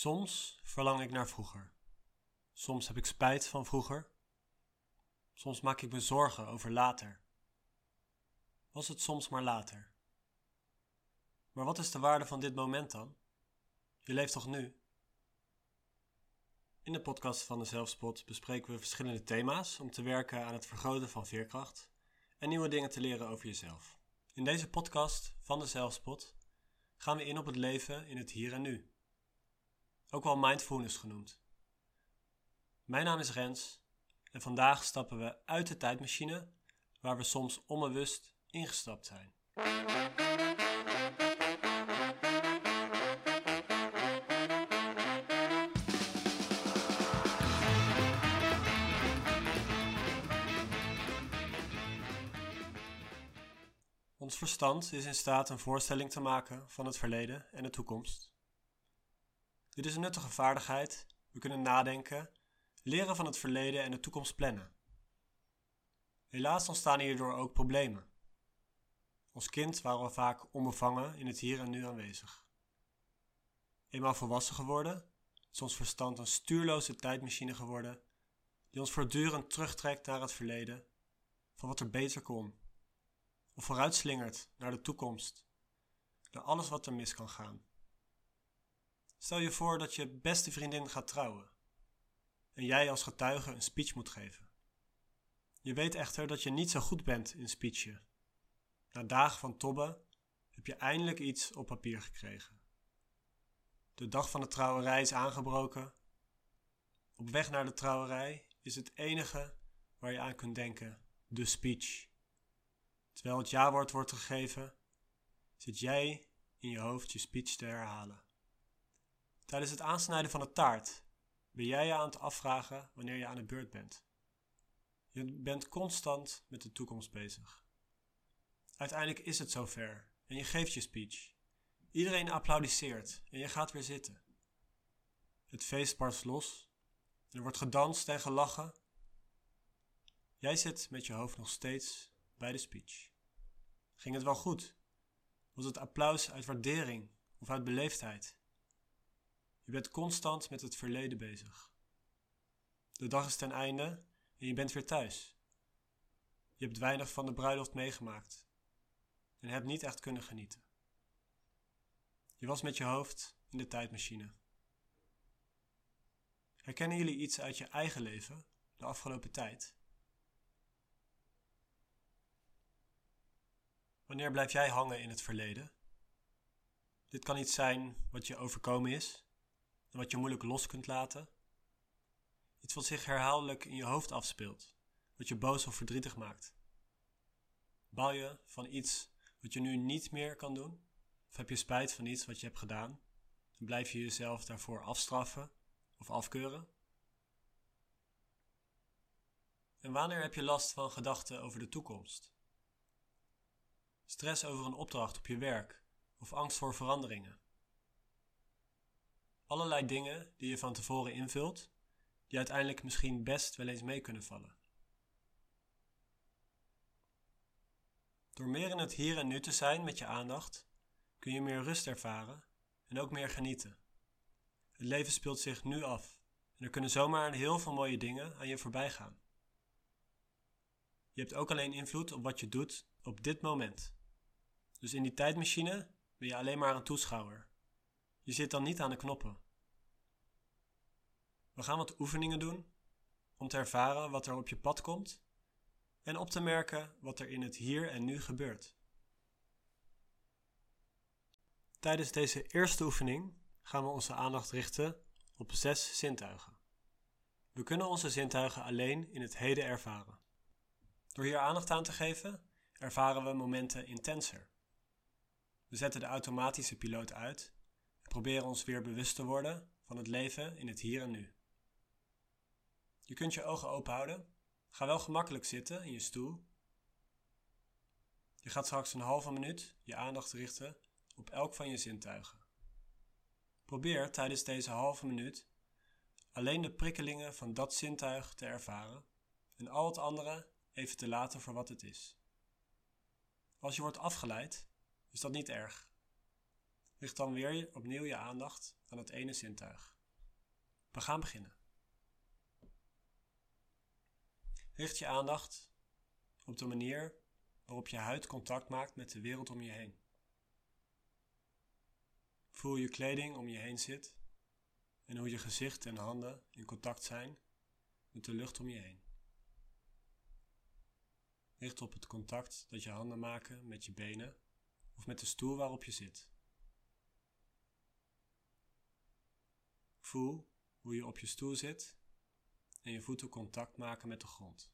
Soms verlang ik naar vroeger. Soms heb ik spijt van vroeger. Soms maak ik me zorgen over later. Was het soms maar later? Maar wat is de waarde van dit moment dan? Je leeft toch nu? In de podcast van de Zelfspot bespreken we verschillende thema's om te werken aan het vergroten van veerkracht en nieuwe dingen te leren over jezelf. In deze podcast van de Zelfspot gaan we in op het leven in het hier en nu ook wel mindfulness genoemd. Mijn naam is Rens en vandaag stappen we uit de tijdmachine waar we soms onbewust ingestapt zijn. Ons verstand is in staat een voorstelling te maken van het verleden en de toekomst. Dit is een nuttige vaardigheid. We kunnen nadenken, leren van het verleden en de toekomst plannen. Helaas ontstaan hierdoor ook problemen. Als kind waren we vaak onbevangen in het hier en nu aanwezig. Eenmaal volwassen geworden, is ons verstand een stuurloze tijdmachine geworden, die ons voortdurend terugtrekt naar het verleden, van wat er beter kon, of vooruitslingert naar de toekomst, naar alles wat er mis kan gaan. Stel je voor dat je beste vriendin gaat trouwen en jij als getuige een speech moet geven. Je weet echter dat je niet zo goed bent in speechen. Na dagen van tobben heb je eindelijk iets op papier gekregen. De dag van de trouwerij is aangebroken. Op weg naar de trouwerij is het enige waar je aan kunt denken de speech. Terwijl het jawoord wordt gegeven, zit jij in je hoofd je speech te herhalen. Tijdens het aansnijden van de taart ben jij je aan het afvragen wanneer je aan de beurt bent. Je bent constant met de toekomst bezig. Uiteindelijk is het zover en je geeft je speech. Iedereen applaudisseert en je gaat weer zitten. Het feest barst los. Er wordt gedanst en gelachen. Jij zit met je hoofd nog steeds bij de speech. Ging het wel goed? Was het applaus uit waardering of uit beleefdheid? Je bent constant met het verleden bezig. De dag is ten einde en je bent weer thuis. Je hebt weinig van de bruiloft meegemaakt en hebt niet echt kunnen genieten. Je was met je hoofd in de tijdmachine. Herkennen jullie iets uit je eigen leven de afgelopen tijd? Wanneer blijf jij hangen in het verleden? Dit kan iets zijn wat je overkomen is, en wat je moeilijk los kunt laten. Iets wat zich herhaaldelijk in je hoofd afspeelt, wat je boos of verdrietig maakt. Baal je van iets wat je nu niet meer kan doen? Of heb je spijt van iets wat je hebt gedaan en blijf je jezelf daarvoor afstraffen of afkeuren? En wanneer heb je last van gedachten over de toekomst? Stress over een opdracht op je werk of angst voor veranderingen? Allerlei dingen die je van tevoren invult, die uiteindelijk misschien best wel eens mee kunnen vallen. Door meer in het hier en nu te zijn met je aandacht, kun je meer rust ervaren en ook meer genieten. Het leven speelt zich nu af en er kunnen zomaar heel veel mooie dingen aan je voorbij gaan. Je hebt ook alleen invloed op wat je doet op dit moment. Dus in die tijdmachine ben je alleen maar een toeschouwer. Je zit dan niet aan de knoppen. We gaan wat oefeningen doen om te ervaren wat er op je pad komt en op te merken wat er in het hier en nu gebeurt. Tijdens deze eerste oefening gaan we onze aandacht richten op zes zintuigen. We kunnen onze zintuigen alleen in het heden ervaren. Door hier aandacht aan te geven, ervaren we momenten intenser. We zetten de automatische piloot uit proberen ons weer bewust te worden van het leven in het hier en nu. Je kunt je ogen open houden. Ga wel gemakkelijk zitten in je stoel. Je gaat straks een halve minuut je aandacht richten op elk van je zintuigen. Probeer tijdens deze halve minuut alleen de prikkelingen van dat zintuig te ervaren en al het andere even te laten voor wat het is. Als je wordt afgeleid, is dat niet erg. Richt dan weer opnieuw je aandacht aan het ene zintuig. We gaan beginnen. Richt je aandacht op de manier waarop je huid contact maakt met de wereld om je heen. Voel je kleding om je heen zit en hoe je gezicht en handen in contact zijn met de lucht om je heen. Richt op het contact dat je handen maken met je benen of met de stoel waarop je zit. Voel hoe je op je stoel zit en je voeten contact maken met de grond.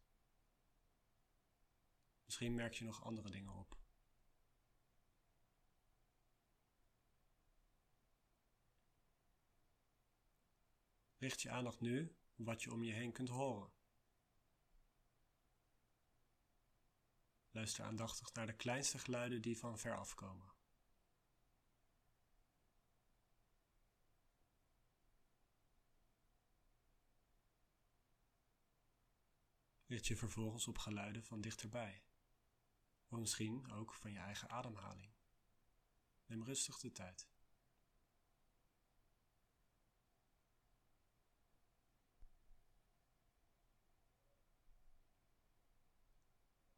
Misschien merk je nog andere dingen op. Richt je aandacht nu op wat je om je heen kunt horen. Luister aandachtig naar de kleinste geluiden die van ver afkomen. Richt je vervolgens op geluiden van dichterbij, of misschien ook van je eigen ademhaling. Neem rustig de tijd.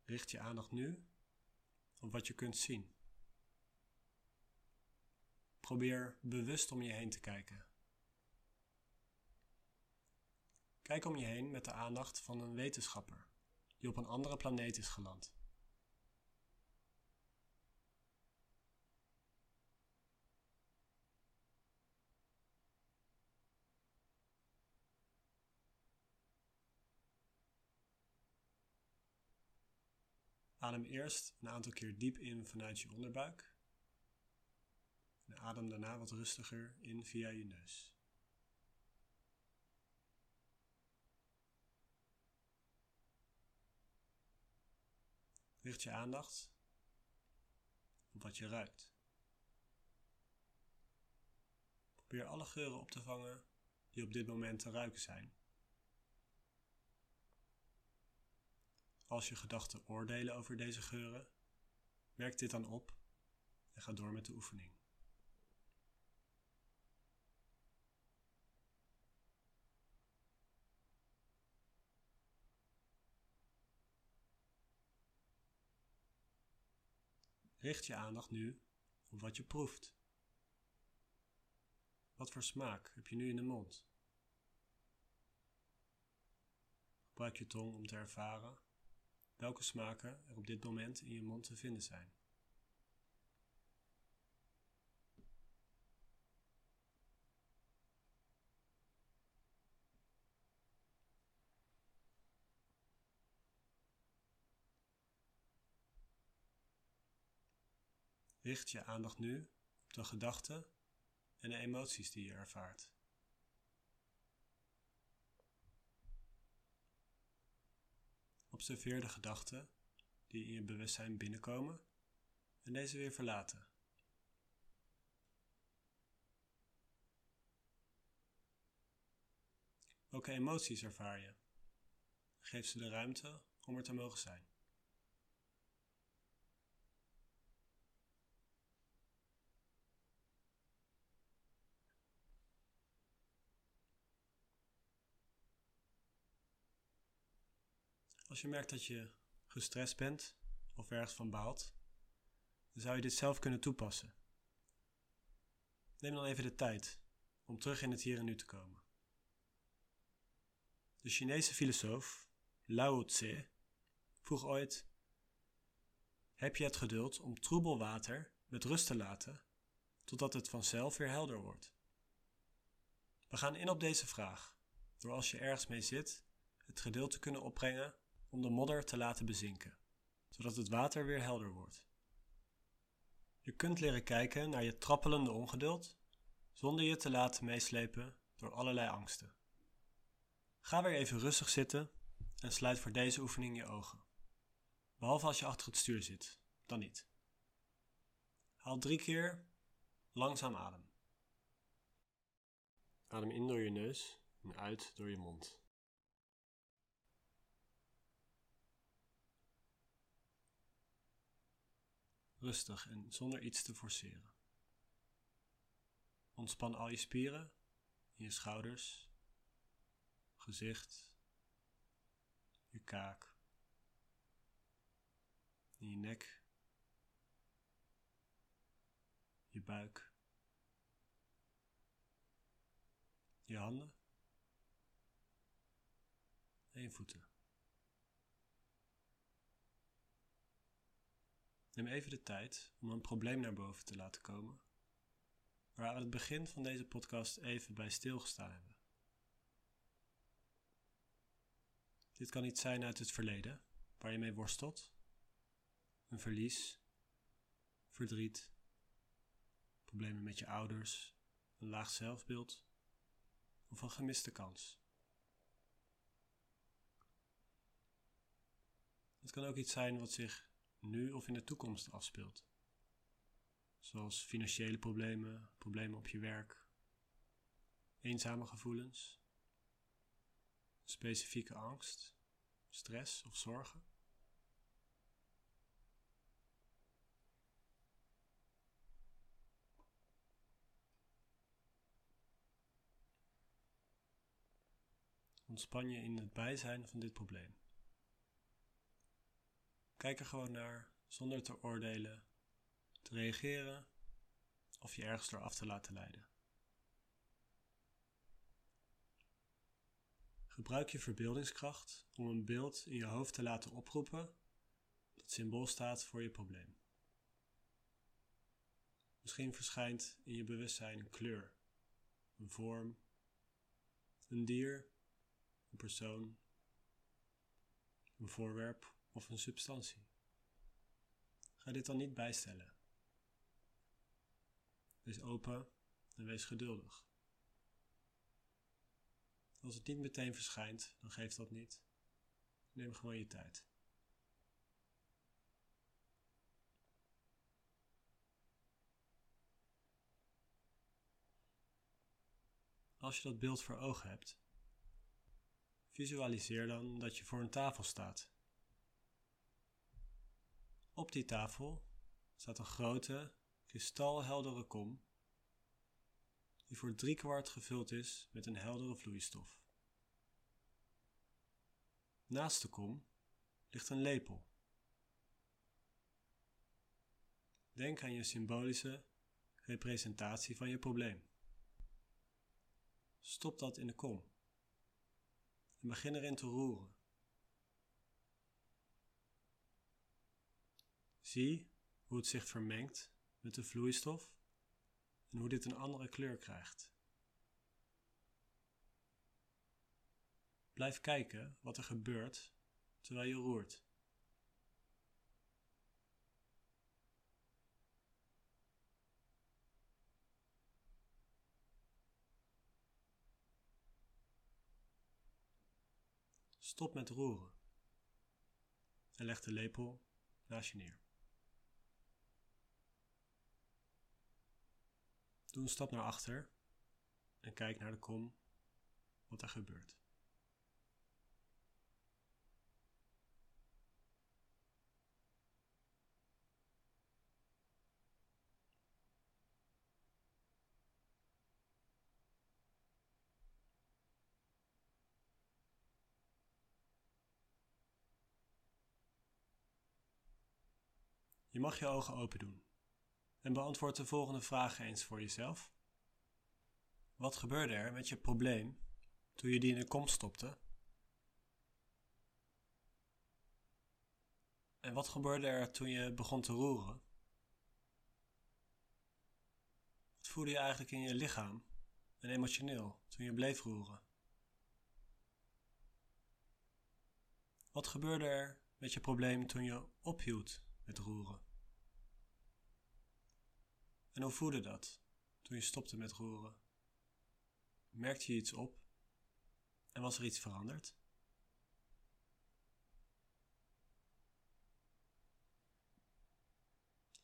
Richt je aandacht nu op wat je kunt zien. Probeer bewust om je heen te kijken. Kijk om je heen met de aandacht van een wetenschapper die op een andere planeet is geland. Adem eerst een aantal keer diep in vanuit je onderbuik. En adem daarna wat rustiger in via je neus. Richt je aandacht op wat je ruikt. Probeer alle geuren op te vangen die op dit moment te ruiken zijn. Als je gedachten oordelen over deze geuren, merk dit dan op en ga door met de oefening. Richt je aandacht nu op wat je proeft. Wat voor smaak heb je nu in de mond? Gebruik je tong om te ervaren welke smaken er op dit moment in je mond te vinden zijn. Richt je aandacht nu op de gedachten en de emoties die je ervaart. Observeer de gedachten die in je bewustzijn binnenkomen en deze weer verlaten. Welke emoties ervaar je? Geef ze de ruimte om er te mogen zijn. Als je merkt dat je gestrest bent of ergens van baalt, dan zou je dit zelf kunnen toepassen. Neem dan even de tijd om terug in het hier en nu te komen. De Chinese filosoof Lao Tse vroeg ooit: Heb je het geduld om troebel water met rust te laten totdat het vanzelf weer helder wordt? We gaan in op deze vraag door als je ergens mee zit het geduld te kunnen opbrengen om de modder te laten bezinken, zodat het water weer helder wordt. Je kunt leren kijken naar je trappelende ongeduld zonder je te laten meeslepen door allerlei angsten. Ga weer even rustig zitten en sluit voor deze oefening je ogen. Behalve als je achter het stuur zit, dan niet. Haal drie keer langzaam adem. Adem in door je neus en uit door je mond. Rustig en zonder iets te forceren. Ontspan al je spieren je schouders, gezicht, je kaak, je nek, je buik, je handen en je voeten. Neem even de tijd om een probleem naar boven te laten komen, waar we aan het begin van deze podcast even bij stilgestaan hebben. Dit kan iets zijn uit het verleden, waar je mee worstelt, een verlies, verdriet, problemen met je ouders, een laag zelfbeeld of een gemiste kans. Het kan ook iets zijn wat zich nu of in de toekomst afspeelt. Zoals financiële problemen, problemen op je werk, eenzame gevoelens, specifieke angst, stress of zorgen. Ontspan je in het bijzijn van dit probleem. Kijk er gewoon naar zonder te oordelen, te reageren of je ergens door af te laten leiden. Gebruik je verbeeldingskracht om een beeld in je hoofd te laten oproepen dat symbool staat voor je probleem. Misschien verschijnt in je bewustzijn een kleur, een vorm, een dier, een persoon, een voorwerp of een substantie. Ga dit dan niet bijstellen. Wees open en wees geduldig. Als het niet meteen verschijnt, dan geeft dat niet. Neem gewoon je tijd. Als je dat beeld voor ogen hebt, visualiseer dan dat je voor een tafel staat op die tafel staat een grote, kristalheldere kom, die voor driekwart gevuld is met een heldere vloeistof. Naast de kom ligt een lepel. Denk aan je symbolische representatie van je probleem. Stop dat in de kom en begin erin te roeren. Zie hoe het zich vermengt met de vloeistof en hoe dit een andere kleur krijgt. Blijf kijken wat er gebeurt terwijl je roert. Stop met roeren en leg de lepel naast je neer. Doe een stap naar achter en kijk naar de kom wat er gebeurt. Je mag je ogen open doen en beantwoord de volgende vragen eens voor jezelf. Wat gebeurde er met je probleem toen je die in de kom stopte? En wat gebeurde er toen je begon te roeren? Wat voelde je eigenlijk in je lichaam en emotioneel toen je bleef roeren? Wat gebeurde er met je probleem toen je ophield met roeren? En hoe voelde dat toen je stopte met roeren? Merkte je iets op? En was er iets veranderd?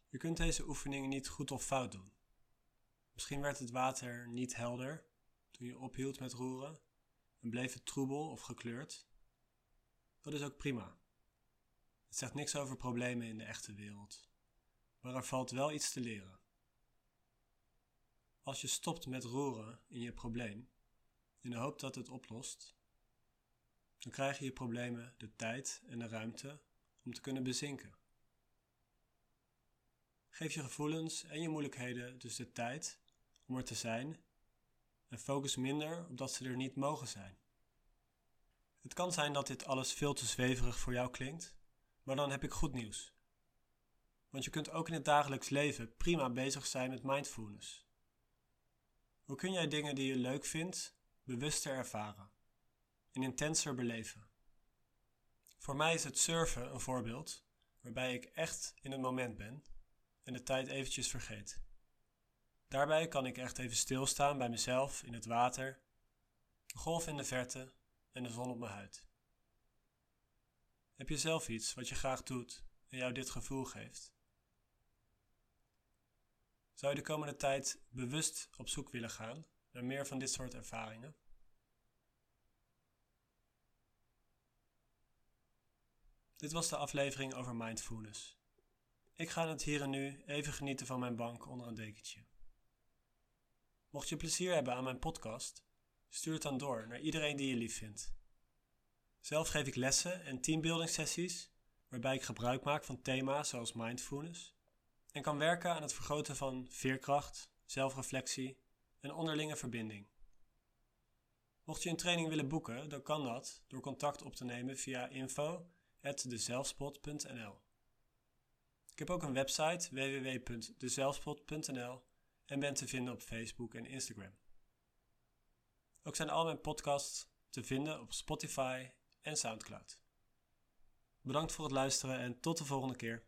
Je kunt deze oefeningen niet goed of fout doen. Misschien werd het water niet helder toen je ophield met roeren en bleef het troebel of gekleurd. Dat is ook prima. Het zegt niks over problemen in de echte wereld, maar er valt wel iets te leren. Als je stopt met roeren in je probleem, in de hoop dat het oplost, dan krijgen je problemen de tijd en de ruimte om te kunnen bezinken. Geef je gevoelens en je moeilijkheden dus de tijd om er te zijn en focus minder op dat ze er niet mogen zijn. Het kan zijn dat dit alles veel te zweverig voor jou klinkt, maar dan heb ik goed nieuws. Want je kunt ook in het dagelijks leven prima bezig zijn met mindfulness. Hoe kun jij dingen die je leuk vindt bewuster ervaren en intenser beleven? Voor mij is het surfen een voorbeeld waarbij ik echt in het moment ben en de tijd eventjes vergeet. Daarbij kan ik echt even stilstaan bij mezelf in het water, de golf in de verte en de zon op mijn huid. Heb je zelf iets wat je graag doet en jou dit gevoel geeft? Zou je de komende tijd bewust op zoek willen gaan naar meer van dit soort ervaringen? Dit was de aflevering over mindfulness. Ik ga het hier en nu even genieten van mijn bank onder een dekentje. Mocht je plezier hebben aan mijn podcast, stuur het dan door naar iedereen die je lief vindt. Zelf geef ik lessen en teambuilding sessies waarbij ik gebruik maak van thema's zoals mindfulness en kan werken aan het vergroten van veerkracht, zelfreflectie en onderlinge verbinding. Mocht je een training willen boeken, dan kan dat door contact op te nemen via info@dezelfspot.nl. Ik heb ook een website www.dezelfspot.nl en ben te vinden op Facebook en Instagram. Ook zijn al mijn podcasts te vinden op Spotify en SoundCloud. Bedankt voor het luisteren en tot de volgende keer.